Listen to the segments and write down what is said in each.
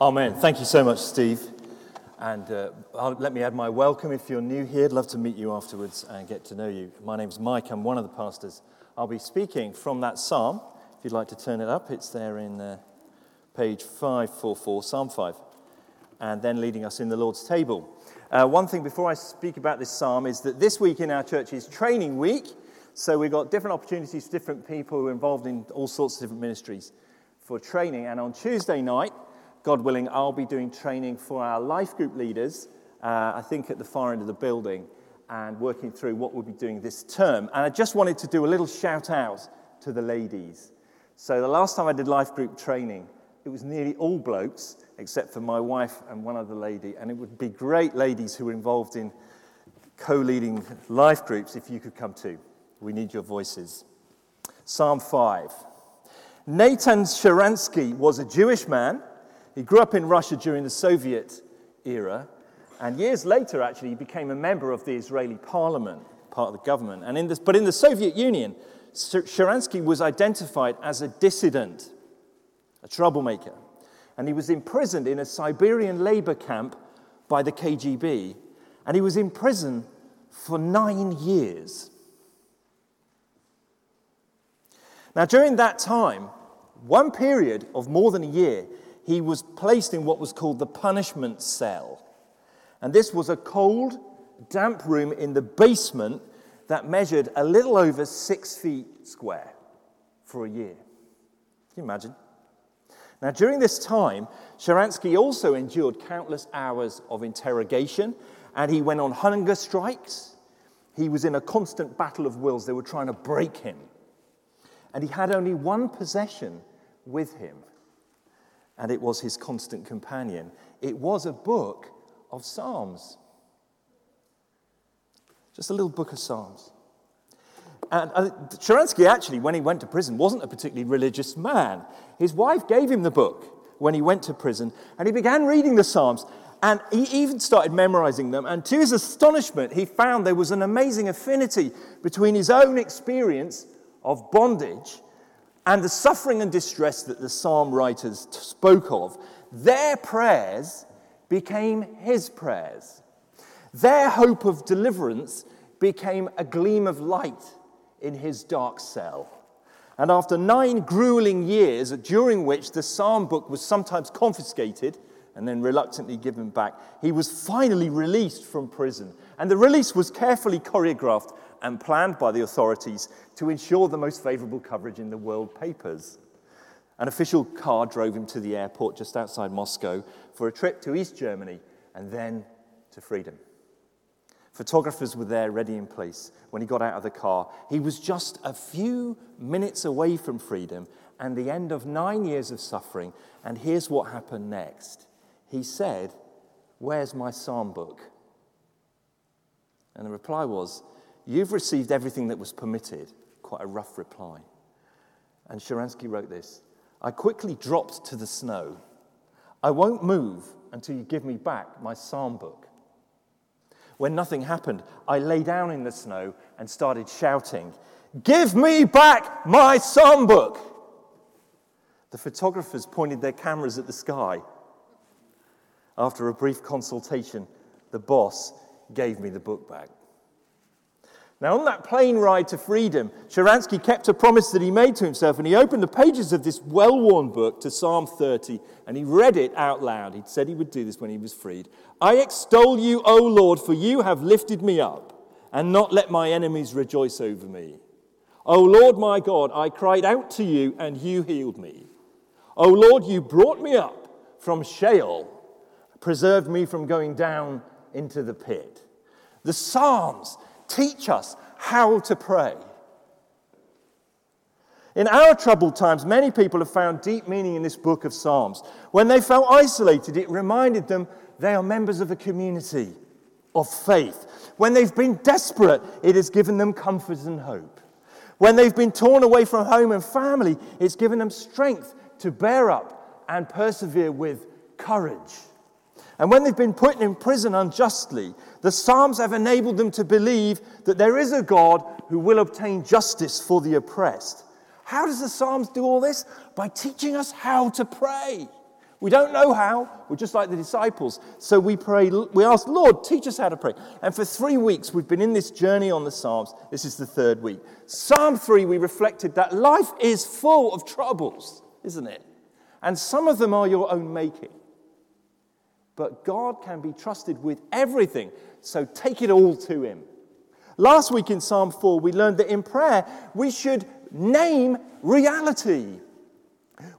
Amen. Thank you so much, Steve. And uh, let me add my welcome if you're new here. I'd love to meet you afterwards and get to know you. My name's Mike. I'm one of the pastors. I'll be speaking from that psalm. If you'd like to turn it up, it's there in uh, page 544, Psalm 5, and then leading us in the Lord's table. Uh, one thing before I speak about this psalm is that this week in our church is training week. So we've got different opportunities for different people who are involved in all sorts of different ministries for training. And on Tuesday night, God willing, I'll be doing training for our life group leaders, uh, I think at the far end of the building, and working through what we'll be doing this term. And I just wanted to do a little shout out to the ladies. So the last time I did life group training, it was nearly all blokes, except for my wife and one other lady. And it would be great ladies who were involved in co leading life groups if you could come too. We need your voices. Psalm 5. Nathan Sharansky was a Jewish man. He grew up in Russia during the Soviet era. And years later, actually, he became a member of the Israeli parliament, part of the government. And in this, but in the Soviet Union, Sharansky was identified as a dissident, a troublemaker. And he was imprisoned in a Siberian labor camp by the KGB. And he was in prison for nine years. Now, during that time, one period of more than a year, he was placed in what was called the punishment cell. And this was a cold, damp room in the basement that measured a little over six feet square for a year. Can you imagine? Now, during this time, Sharansky also endured countless hours of interrogation and he went on hunger strikes. He was in a constant battle of wills. They were trying to break him and he had only one possession with him, and it was his constant companion. It was a book of Psalms. Just a little book of Psalms. And uh, Sharansky actually, when he went to prison, wasn't a particularly religious man. His wife gave him the book when he went to prison, and he began reading the Psalms. And he even started memorizing them. And to his astonishment, he found there was an amazing affinity between his own experience of bondage and the suffering and distress that the psalm writers spoke of, their prayers became his prayers. Their hope of deliverance became a gleam of light in his dark cell. And after nine grueling years, during which the psalm book was sometimes confiscated and then reluctantly given back, he was finally released from prison. And the release was carefully choreographed and planned by the authorities to ensure the most favorable coverage in the world papers. An official car drove him to the airport just outside Moscow for a trip to East Germany and then to freedom. Photographers were there ready in place when he got out of the car. He was just a few minutes away from freedom and the end of nine years of suffering. And here's what happened next. He said, Where's my psalm book? And the reply was, You've received everything that was permitted. Quite a rough reply. And Sharansky wrote this I quickly dropped to the snow. I won't move until you give me back my psalm book. When nothing happened, I lay down in the snow and started shouting, Give me back my psalm book! The photographers pointed their cameras at the sky. After a brief consultation, the boss gave me the book back. Now, on that plane ride to freedom, Sharansky kept a promise that he made to himself, and he opened the pages of this well worn book to Psalm 30, and he read it out loud. He'd said he would do this when he was freed. I extol you, O Lord, for you have lifted me up, and not let my enemies rejoice over me. O Lord my God, I cried out to you, and you healed me. O Lord, you brought me up from Sheol, preserved me from going down into the pit. The Psalms teach us how to pray. In our troubled times, many people have found deep meaning in this book of Psalms. When they felt isolated, it reminded them they are members of a community of faith. When they've been desperate, it has given them comfort and hope. When they've been torn away from home and family, it's given them strength to bear up and persevere with courage. And when they've been put in prison unjustly, the Psalms have enabled them to believe that there is a God who will obtain justice for the oppressed. How does the Psalms do all this? By teaching us how to pray. We don't know how. We're just like the disciples. So we pray, we ask, Lord, teach us how to pray. And for three weeks, we've been in this journey on the Psalms. This is the third week. Psalm 3, we reflected that life is full of troubles, isn't it? And some of them are your own making. But God can be trusted with everything. So take it all to Him. Last week in Psalm 4, we learned that in prayer, we should name reality.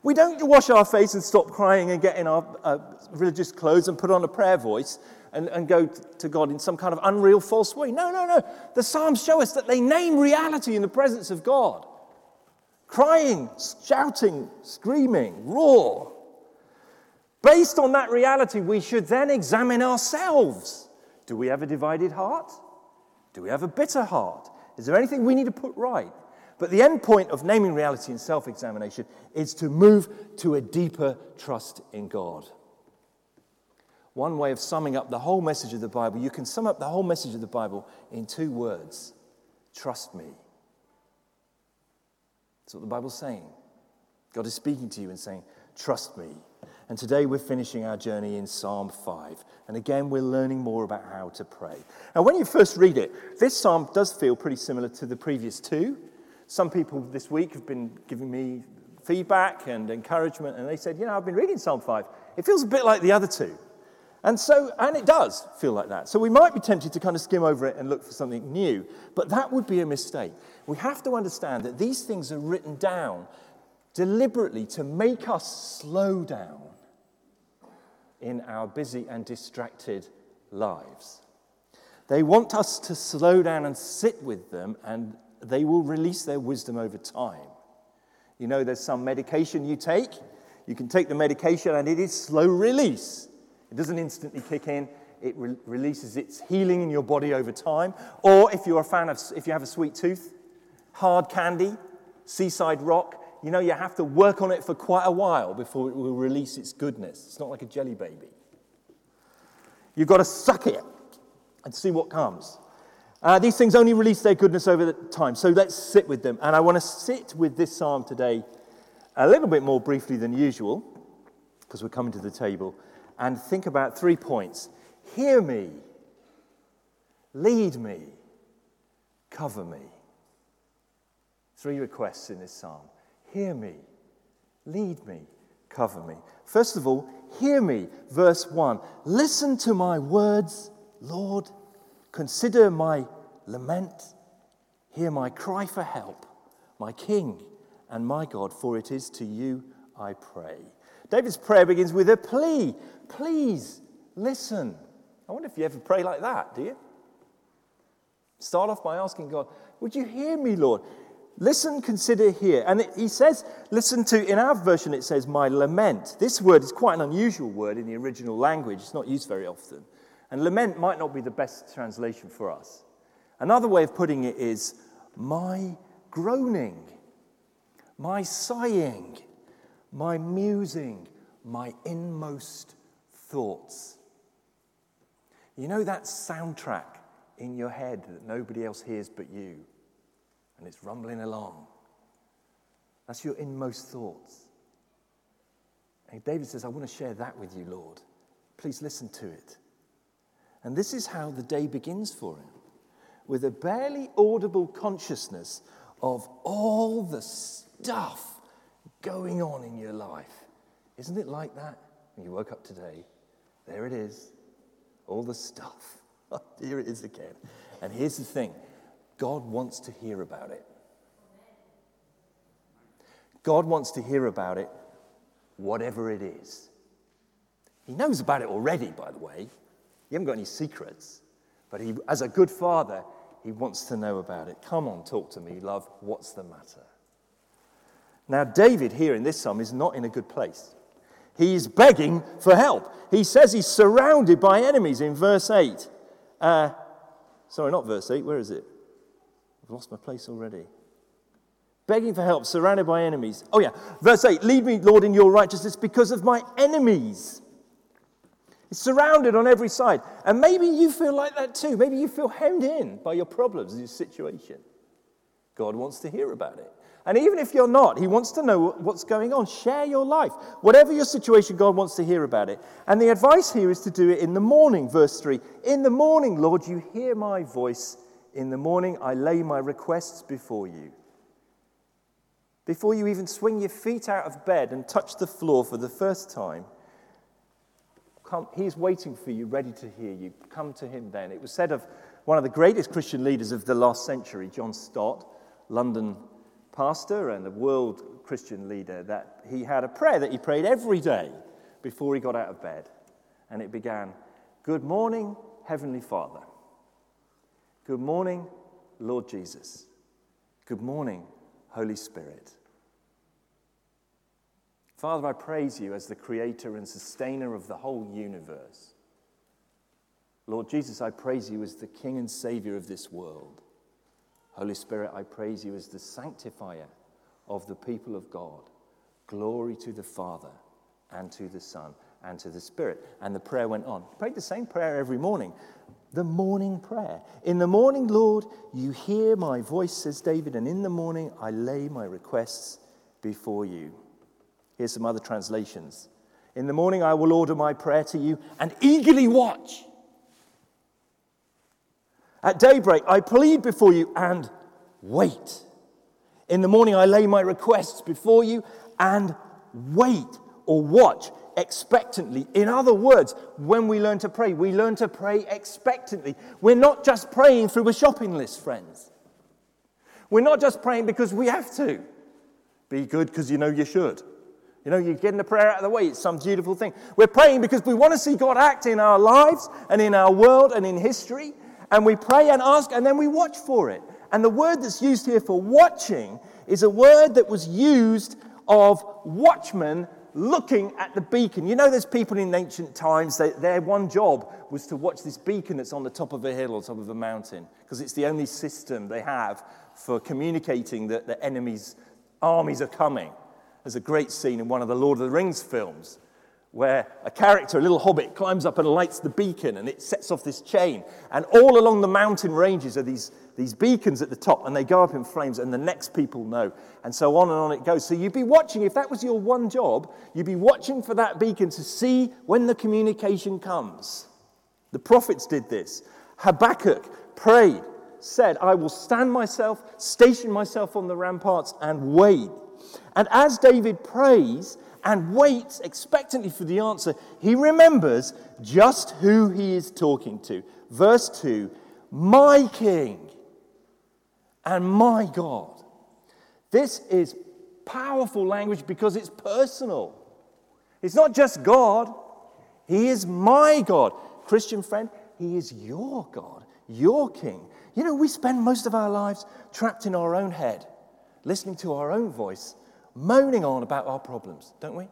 We don't wash our face and stop crying and get in our uh, religious clothes and put on a prayer voice and, and go to God in some kind of unreal false way. No, no, no. The Psalms show us that they name reality in the presence of God. Crying, shouting, screaming, roar. Based on that reality, we should then examine ourselves. Do we have a divided heart? Do we have a bitter heart? Is there anything we need to put right? But the end point of naming reality and self examination is to move to a deeper trust in God. One way of summing up the whole message of the Bible, you can sum up the whole message of the Bible in two words trust me. That's what the Bible's saying. God is speaking to you and saying, Trust me. And today we're finishing our journey in Psalm 5. And again, we're learning more about how to pray. Now, when you first read it, this psalm does feel pretty similar to the previous two. Some people this week have been giving me feedback and encouragement, and they said, You know, I've been reading Psalm 5. It feels a bit like the other two. And so, and it does feel like that. So we might be tempted to kind of skim over it and look for something new, but that would be a mistake. We have to understand that these things are written down deliberately to make us slow down in our busy and distracted lives. They want us to slow down and sit with them and they will release their wisdom over time. You know, there's some medication you take. You can take the medication and it is slow release. It doesn't instantly kick in. It re- releases its healing in your body over time. Or if you're a fan of, if you have a sweet tooth, hard candy, seaside rock, you know, you have to work on it for quite a while before it will release its goodness. It's not like a jelly baby. You've got to suck it and see what comes. Uh, these things only release their goodness over the time. So let's sit with them. And I want to sit with this psalm today a little bit more briefly than usual, because we're coming to the table, and think about three points Hear me, lead me, cover me. Three requests in this psalm Hear me, lead me, cover me. First of all, hear me. Verse 1 Listen to my words, Lord. Consider my lament. Hear my cry for help, my King and my God, for it is to you I pray. David's prayer begins with a plea. Please listen. I wonder if you ever pray like that, do you? Start off by asking God, Would you hear me, Lord? Listen, consider, hear. And it, he says, listen to, in our version, it says, my lament. This word is quite an unusual word in the original language. It's not used very often. And lament might not be the best translation for us. Another way of putting it is my groaning, my sighing, my musing, my inmost thoughts. You know that soundtrack in your head that nobody else hears but you, and it's rumbling along. That's your inmost thoughts. And David says, I want to share that with you, Lord. Please listen to it. And this is how the day begins for him with a barely audible consciousness of all the stuff going on in your life. Isn't it like that? When you woke up today, there it is, all the stuff. Here it is again. And here's the thing God wants to hear about it. God wants to hear about it, whatever it is. He knows about it already, by the way. You haven't got any secrets. But he, as a good father, he wants to know about it. Come on, talk to me, love. What's the matter? Now, David here in this psalm is not in a good place. He's begging for help. He says he's surrounded by enemies in verse 8. Uh, sorry, not verse 8. Where is it? I've lost my place already. Begging for help, surrounded by enemies. Oh, yeah. Verse 8 Lead me, Lord, in your righteousness because of my enemies. It's surrounded on every side. And maybe you feel like that too. Maybe you feel hemmed in by your problems your situation. God wants to hear about it. And even if you're not, He wants to know what's going on. Share your life. Whatever your situation, God wants to hear about it. And the advice here is to do it in the morning, verse 3. In the morning, Lord, you hear my voice. In the morning, I lay my requests before you. Before you even swing your feet out of bed and touch the floor for the first time, come, he's waiting for you, ready to hear you. Come to him then. It was said of one of the greatest Christian leaders of the last century, John Stott, London pastor and a world Christian leader, that he had a prayer that he prayed every day before he got out of bed. And it began Good morning, Heavenly Father. Good morning, Lord Jesus. Good morning, Holy Spirit. Father, I praise you as the creator and sustainer of the whole universe. Lord Jesus, I praise you as the King and Savior of this world. Holy Spirit, I praise you as the sanctifier of the people of God. Glory to the Father and to the Son and to the Spirit. And the prayer went on. Prayed the same prayer every morning. The morning prayer. In the morning, Lord, you hear my voice, says David, and in the morning I lay my requests before you. Here's some other translations. In the morning, I will order my prayer to you and eagerly watch. At daybreak, I plead before you and wait. In the morning, I lay my requests before you and wait or watch expectantly. In other words, when we learn to pray, we learn to pray expectantly. We're not just praying through a shopping list, friends. We're not just praying because we have to. Be good because you know you should. You know, you're getting the prayer out of the way. It's some beautiful thing. We're praying because we want to see God act in our lives and in our world and in history. And we pray and ask and then we watch for it. And the word that's used here for watching is a word that was used of watchmen looking at the beacon. You know, there's people in ancient times, they, their one job was to watch this beacon that's on the top of a hill or top of a mountain, because it's the only system they have for communicating that the enemy's armies are coming. There's a great scene in one of the Lord of the Rings films where a character, a little hobbit, climbs up and lights the beacon and it sets off this chain. And all along the mountain ranges are these, these beacons at the top and they go up in flames and the next people know. And so on and on it goes. So you'd be watching, if that was your one job, you'd be watching for that beacon to see when the communication comes. The prophets did this. Habakkuk prayed, said, I will stand myself, station myself on the ramparts and wait and as David prays and waits expectantly for the answer, he remembers just who he is talking to. Verse 2 My King and my God. This is powerful language because it's personal. It's not just God, He is my God. Christian friend, He is your God, your King. You know, we spend most of our lives trapped in our own head, listening to our own voice moaning on about our problems, don't we?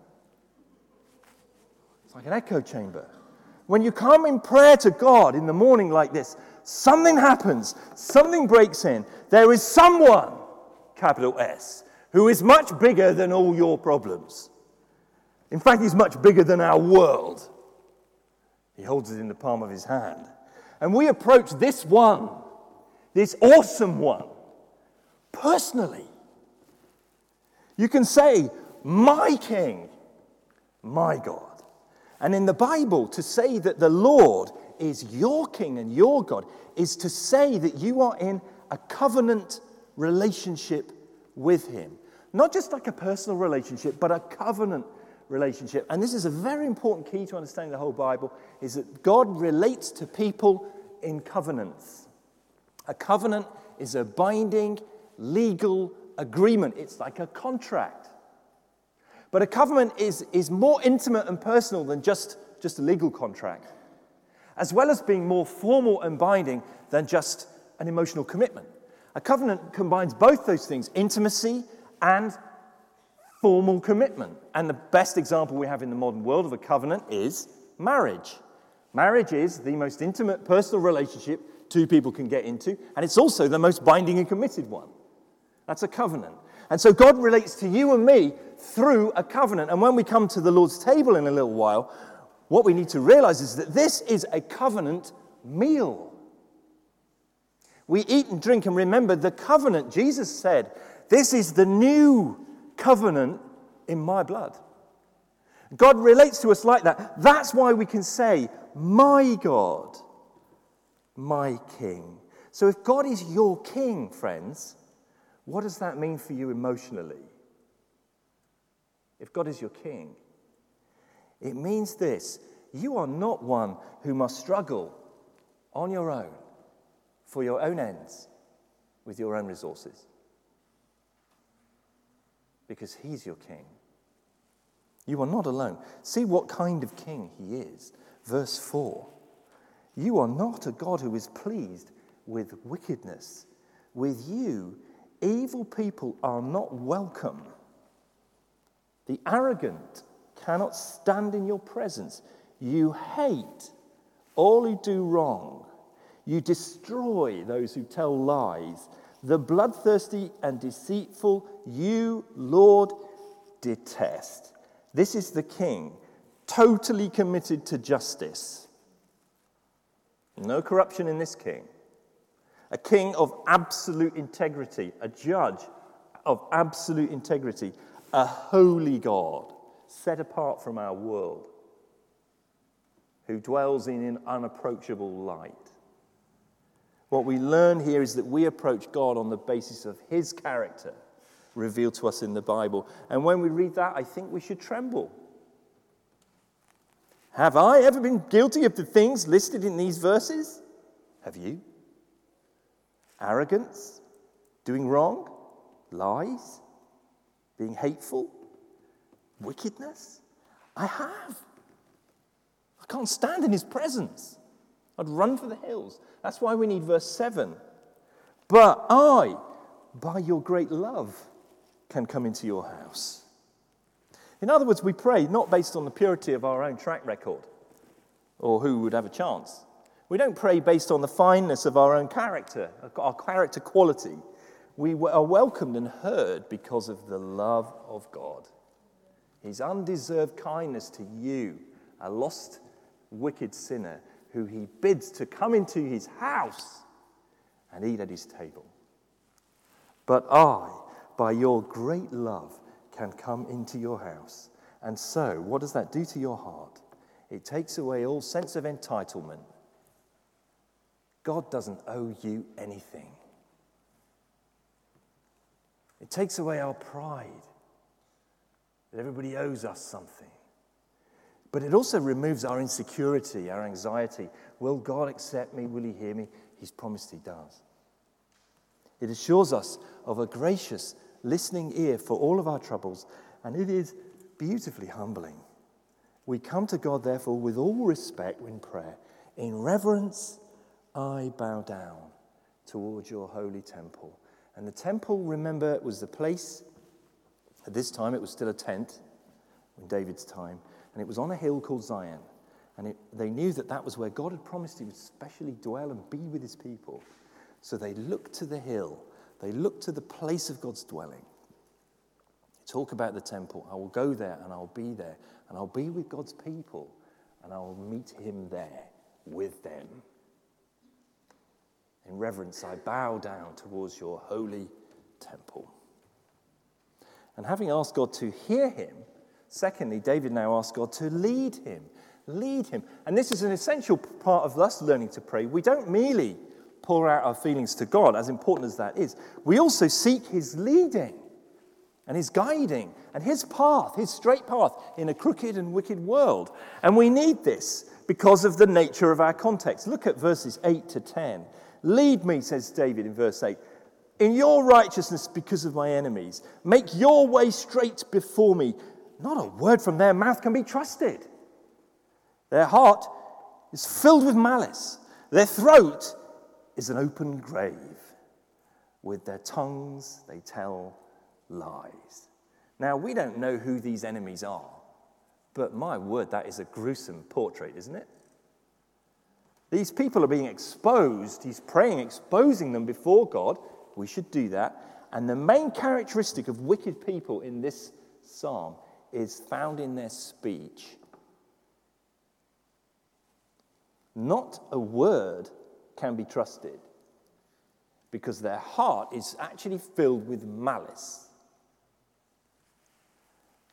It's like an echo chamber. When you come in prayer to God in the morning like this, something happens, something breaks in. There is someone, capital S, who is much bigger than all your problems. In fact, he's much bigger than our world. He holds it in the palm of his hand. And we approach this one, this awesome one, personally. You can say, My King, my God. And in the Bible, to say that the Lord is your King and your God is to say that you are in a covenant relationship with Him. Not just like a personal relationship, but a covenant relationship. And this is a very important key to understanding the whole Bible is that God relates to people in covenants. A covenant is a binding legal agreement, it's like a contract. But a covenant is, is more intimate and personal than just, just a legal contract, as well as being more formal and binding than just an emotional commitment. A covenant combines both those things intimacy and formal commitment. And the best example we have in the modern world of a covenant is marriage. Marriage is the most intimate personal relationship two people can get into, and it's also the most binding and committed one. That's a covenant. And so God relates to you and me through a covenant. And when we come to the Lord's table in a little while, what we need to realize is that this is a covenant meal. We eat and drink and remember the covenant. Jesus said This is the new covenant in my blood. God relates to us like that. That's why we can say, My God, my King. So if God is your King, friends, what does that mean for you emotionally? If God is your King, it means this you are not one who must struggle on your own for your own ends with your own resources. Because He's your King. You are not alone. See what kind of king he is. Verse 4 You are not a God who is pleased with wickedness. With you, evil people are not welcome. The arrogant cannot stand in your presence. You hate all who do wrong. You destroy those who tell lies. The bloodthirsty and deceitful, you, Lord, detest. This is the king, totally committed to justice. No corruption in this king. A king of absolute integrity, a judge of absolute integrity, a holy God set apart from our world, who dwells in an unapproachable light. What we learn here is that we approach God on the basis of his character revealed to us in the Bible. And when we read that, I think we should tremble. Have I ever been guilty of the things listed in these verses? Have you? Arrogance, doing wrong, lies, being hateful, wickedness? I have. I can't stand in his presence. I'd run for the hills. That's why we need verse 7. But I, by your great love, can come into your house. In other words, we pray not based on the purity of our own track record or who would have a chance. We don't pray based on the fineness of our own character, our character quality. We are welcomed and heard because of the love of God. His undeserved kindness to you, a lost, wicked sinner, who he bids to come into his house and eat at his table. But I, by your great love, can come into your house. And so, what does that do to your heart? It takes away all sense of entitlement. God doesn't owe you anything. It takes away our pride that everybody owes us something. But it also removes our insecurity, our anxiety. Will God accept me? Will He hear me? He's promised He does. It assures us of a gracious, listening ear for all of our troubles, and it is beautifully humbling. We come to God, therefore, with all respect in prayer. In reverence, I bow down towards your holy temple. And the temple, remember, was the place, at this time it was still a tent, in David's time, and it was on a hill called Zion. And it, they knew that that was where God had promised he would specially dwell and be with his people. So they looked to the hill, they looked to the place of God's dwelling. Talk about the temple. I will go there and I'll be there and I'll be with God's people and I'll meet him there with them. In reverence, I bow down towards your holy temple. And having asked God to hear him, secondly, David now asks God to lead him. Lead him. And this is an essential part of us learning to pray. We don't merely pour out our feelings to God, as important as that is, we also seek his leading and his guiding and his path, his straight path in a crooked and wicked world. And we need this because of the nature of our context. Look at verses 8 to 10. Lead me, says David in verse 8, in your righteousness because of my enemies. Make your way straight before me. Not a word from their mouth can be trusted. Their heart is filled with malice, their throat is an open grave. With their tongues, they tell lies. Now, we don't know who these enemies are, but my word, that is a gruesome portrait, isn't it? These people are being exposed. He's praying, exposing them before God. We should do that. And the main characteristic of wicked people in this psalm is found in their speech. Not a word can be trusted. because their heart is actually filled with malice.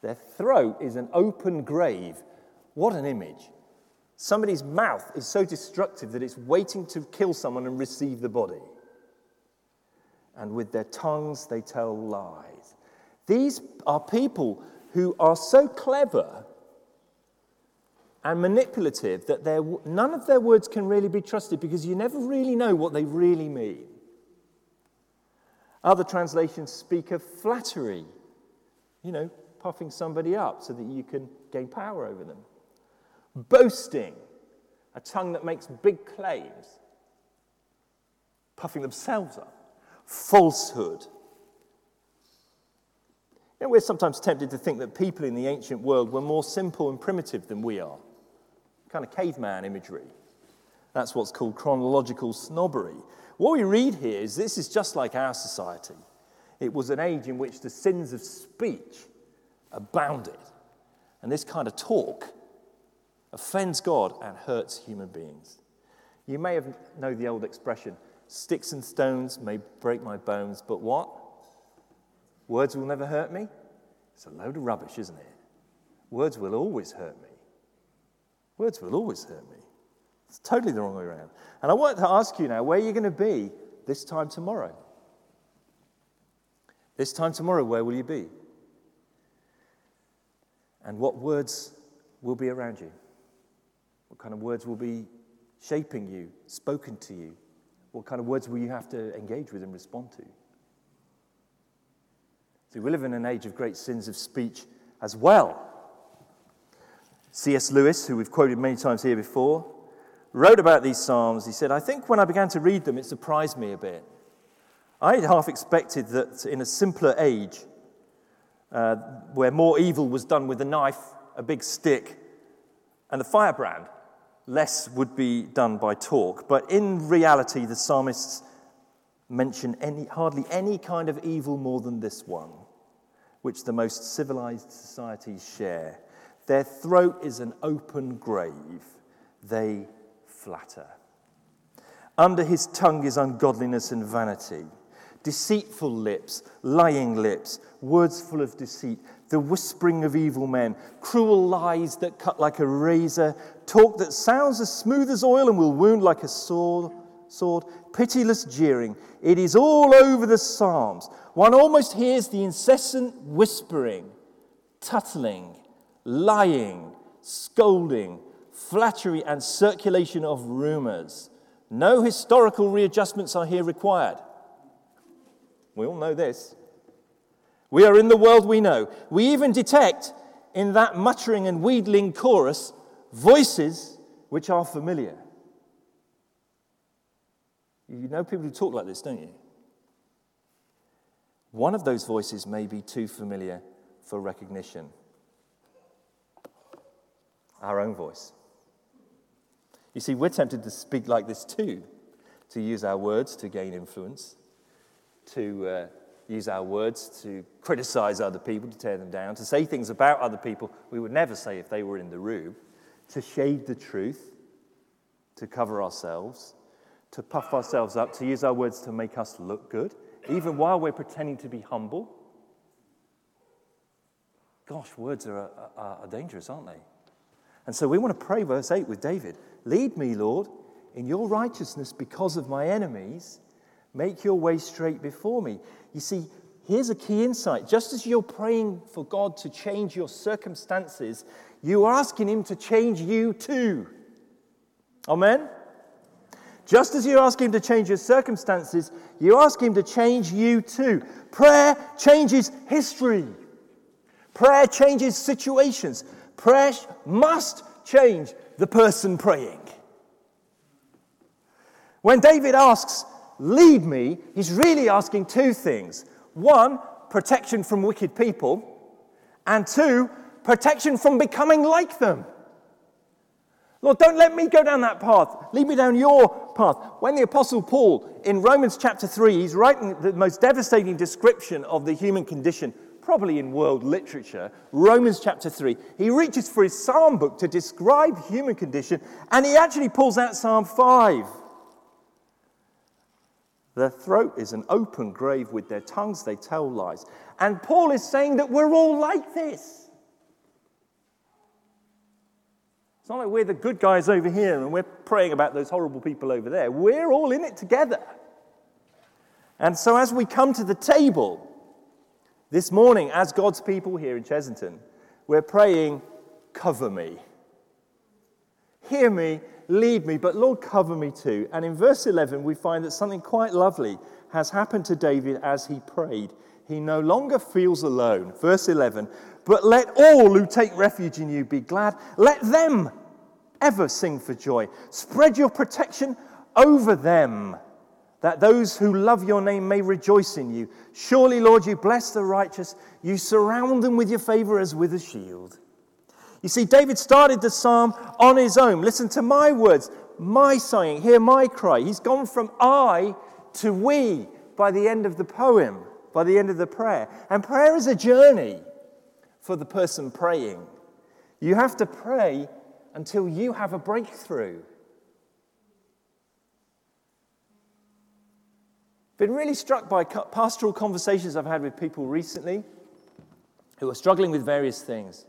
Their throat is an open grave. What an image. Somebody's mouth is so destructive that it's waiting to kill someone and receive the body. And with their tongues, they tell lies. These are people who are so clever and manipulative that none of their words can really be trusted because you never really know what they really mean. Other translations speak of flattery, you know, puffing somebody up so that you can gain power over them. Boasting, a tongue that makes big claims, puffing themselves up. Falsehood. We're sometimes tempted to think that people in the ancient world were more simple and primitive than we are. Kind of caveman imagery. That's what's called chronological snobbery. What we read here is this is just like our society. It was an age in which the sins of speech abounded. And this kind of talk offends God and hurts human beings. You may have know the old expression, sticks and stones may break my bones, but what? Words will never hurt me? It's a load of rubbish, isn't it? Words will always hurt me. Words will always hurt me. It's totally the wrong way around. And I want to ask you now where are you're going to be this time tomorrow. This time tomorrow, where will you be? And what words will be around you? What kind of words will be shaping you, spoken to you? What kind of words will you have to engage with and respond to? See, we live in an age of great sins of speech as well. C.S. Lewis, who we've quoted many times here before, wrote about these Psalms. He said, I think when I began to read them, it surprised me a bit. I had half expected that in a simpler age, uh, where more evil was done with a knife, a big stick, and a firebrand, less would be done by talk. But in reality, the psalmists mention any, hardly any kind of evil more than this one, which the most civilized societies share. Their throat is an open grave. They flatter. Under his tongue is ungodliness and vanity, deceitful lips, lying lips, words full of deceit, the whispering of evil men, cruel lies that cut like a razor, talk that sounds as smooth as oil and will wound like a sword, sword, pitiless jeering. It is all over the Psalms. One almost hears the incessant whispering, tuttling, lying, scolding, flattery, and circulation of rumors. No historical readjustments are here required. We all know this. We are in the world we know. We even detect in that muttering and wheedling chorus voices which are familiar. You know people who talk like this, don't you? One of those voices may be too familiar for recognition. Our own voice. You see, we're tempted to speak like this too, to use our words to gain influence, to uh, use our words to criticize other people, to tear them down, to say things about other people we would never say if they were in the room, to shade the truth, to cover ourselves, to puff ourselves up, to use our words to make us look good, even while we're pretending to be humble. Gosh, words are, are, are dangerous, aren't they? And so we want to pray, verse 8 with David Lead me, Lord, in your righteousness because of my enemies. Make your way straight before me. You see, here's a key insight. Just as you're praying for God to change your circumstances, you're asking Him to change you too. Amen? Just as you ask Him to change your circumstances, you ask Him to change you too. Prayer changes history, prayer changes situations. Prayer must change the person praying. When David asks, Lead me, he's really asking two things. One, protection from wicked people, and two, protection from becoming like them. Lord, don't let me go down that path. Lead me down your path. When the Apostle Paul, in Romans chapter 3, he's writing the most devastating description of the human condition probably in world literature, Romans chapter 3. He reaches for his psalm book to describe human condition, and he actually pulls out Psalm 5. Their throat is an open grave. With their tongues, they tell lies. And Paul is saying that we're all like this. It's not like we're the good guys over here and we're praying about those horrible people over there. We're all in it together. And so, as we come to the table this morning, as God's people here in Chessington, we're praying, Cover me. Hear me, lead me, but Lord, cover me too. And in verse 11, we find that something quite lovely has happened to David as he prayed. He no longer feels alone. Verse 11, but let all who take refuge in you be glad. Let them ever sing for joy. Spread your protection over them, that those who love your name may rejoice in you. Surely, Lord, you bless the righteous. You surround them with your favor as with a shield. You see, David started the psalm on his own. Listen to my words, my sighing, hear my cry. He's gone from I to we by the end of the poem, by the end of the prayer. And prayer is a journey for the person praying. You have to pray until you have a breakthrough. I've been really struck by pastoral conversations I've had with people recently who are struggling with various things.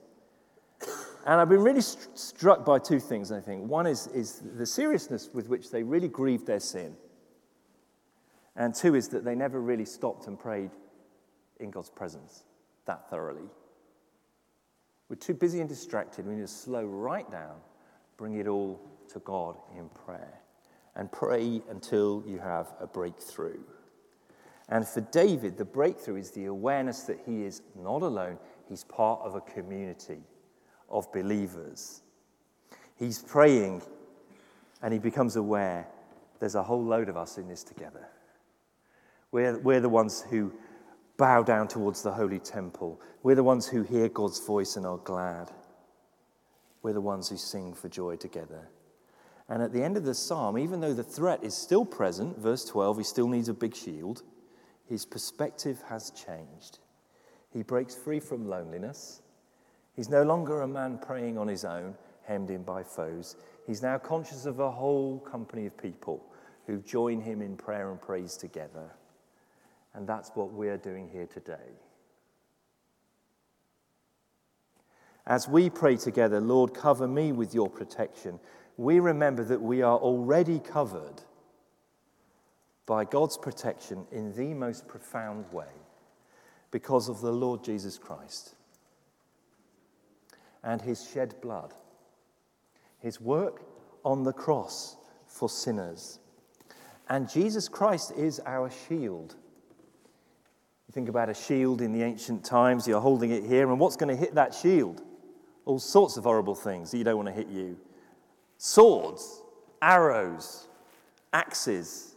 And I've been really st- struck by two things, I think. One is, is the seriousness with which they really grieved their sin. And two is that they never really stopped and prayed in God's presence that thoroughly. We're too busy and distracted. We need to slow right down, bring it all to God in prayer, and pray until you have a breakthrough. And for David, the breakthrough is the awareness that he is not alone, he's part of a community of believers. He's praying and he becomes aware there's a whole load of us in this together. We're, we're the ones who bow down towards the holy temple. We're the ones who hear God's voice and are glad. We're the ones who sing for joy together. And at the end of the psalm, even though the threat is still present, verse 12, he still needs a big shield, his perspective has changed. He breaks free from loneliness He's no longer a man praying on his own, hemmed in by foes. He's now conscious of a whole company of people who join him in prayer and praise together. And that's what we're doing here today. As we pray together, Lord, cover me with your protection, we remember that we are already covered by God's protection in the most profound way because of the Lord Jesus Christ and his shed blood, his work on the cross for sinners. And Jesus Christ is our shield. You think about a shield in the ancient times, you're holding it here, and what's going to hit that shield? All sorts of horrible things that you don't want to hit you swords, arrows, axes,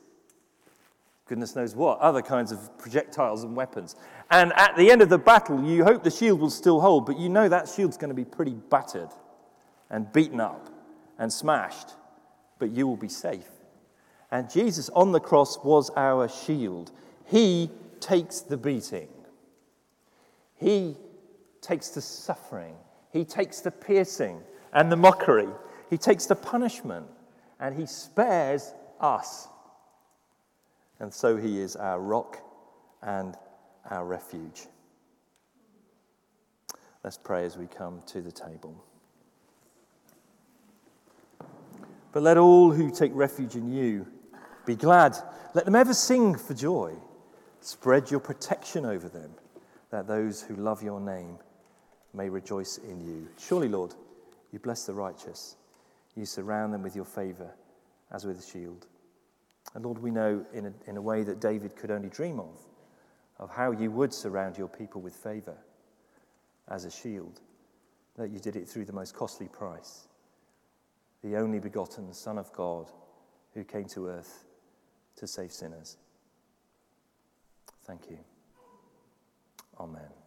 goodness knows what, other kinds of projectiles and weapons. And at the end of the battle, you hope the shield will still hold, but you know that shield's going to be pretty battered and beaten up and smashed, but you will be safe. And Jesus on the cross was our shield. He takes the beating, He takes the suffering, He takes the piercing and the mockery, He takes the punishment, and He spares us. And so he is our rock and our refuge. Let's pray as we come to the table. But let all who take refuge in you be glad. Let them ever sing for joy. Spread your protection over them, that those who love your name may rejoice in you. Surely, Lord, you bless the righteous. You surround them with your favor as with a shield. And Lord, we know in a, in a way that David could only dream of, of how you would surround your people with favor as a shield, that you did it through the most costly price, the only begotten Son of God who came to earth to save sinners. Thank you. Amen.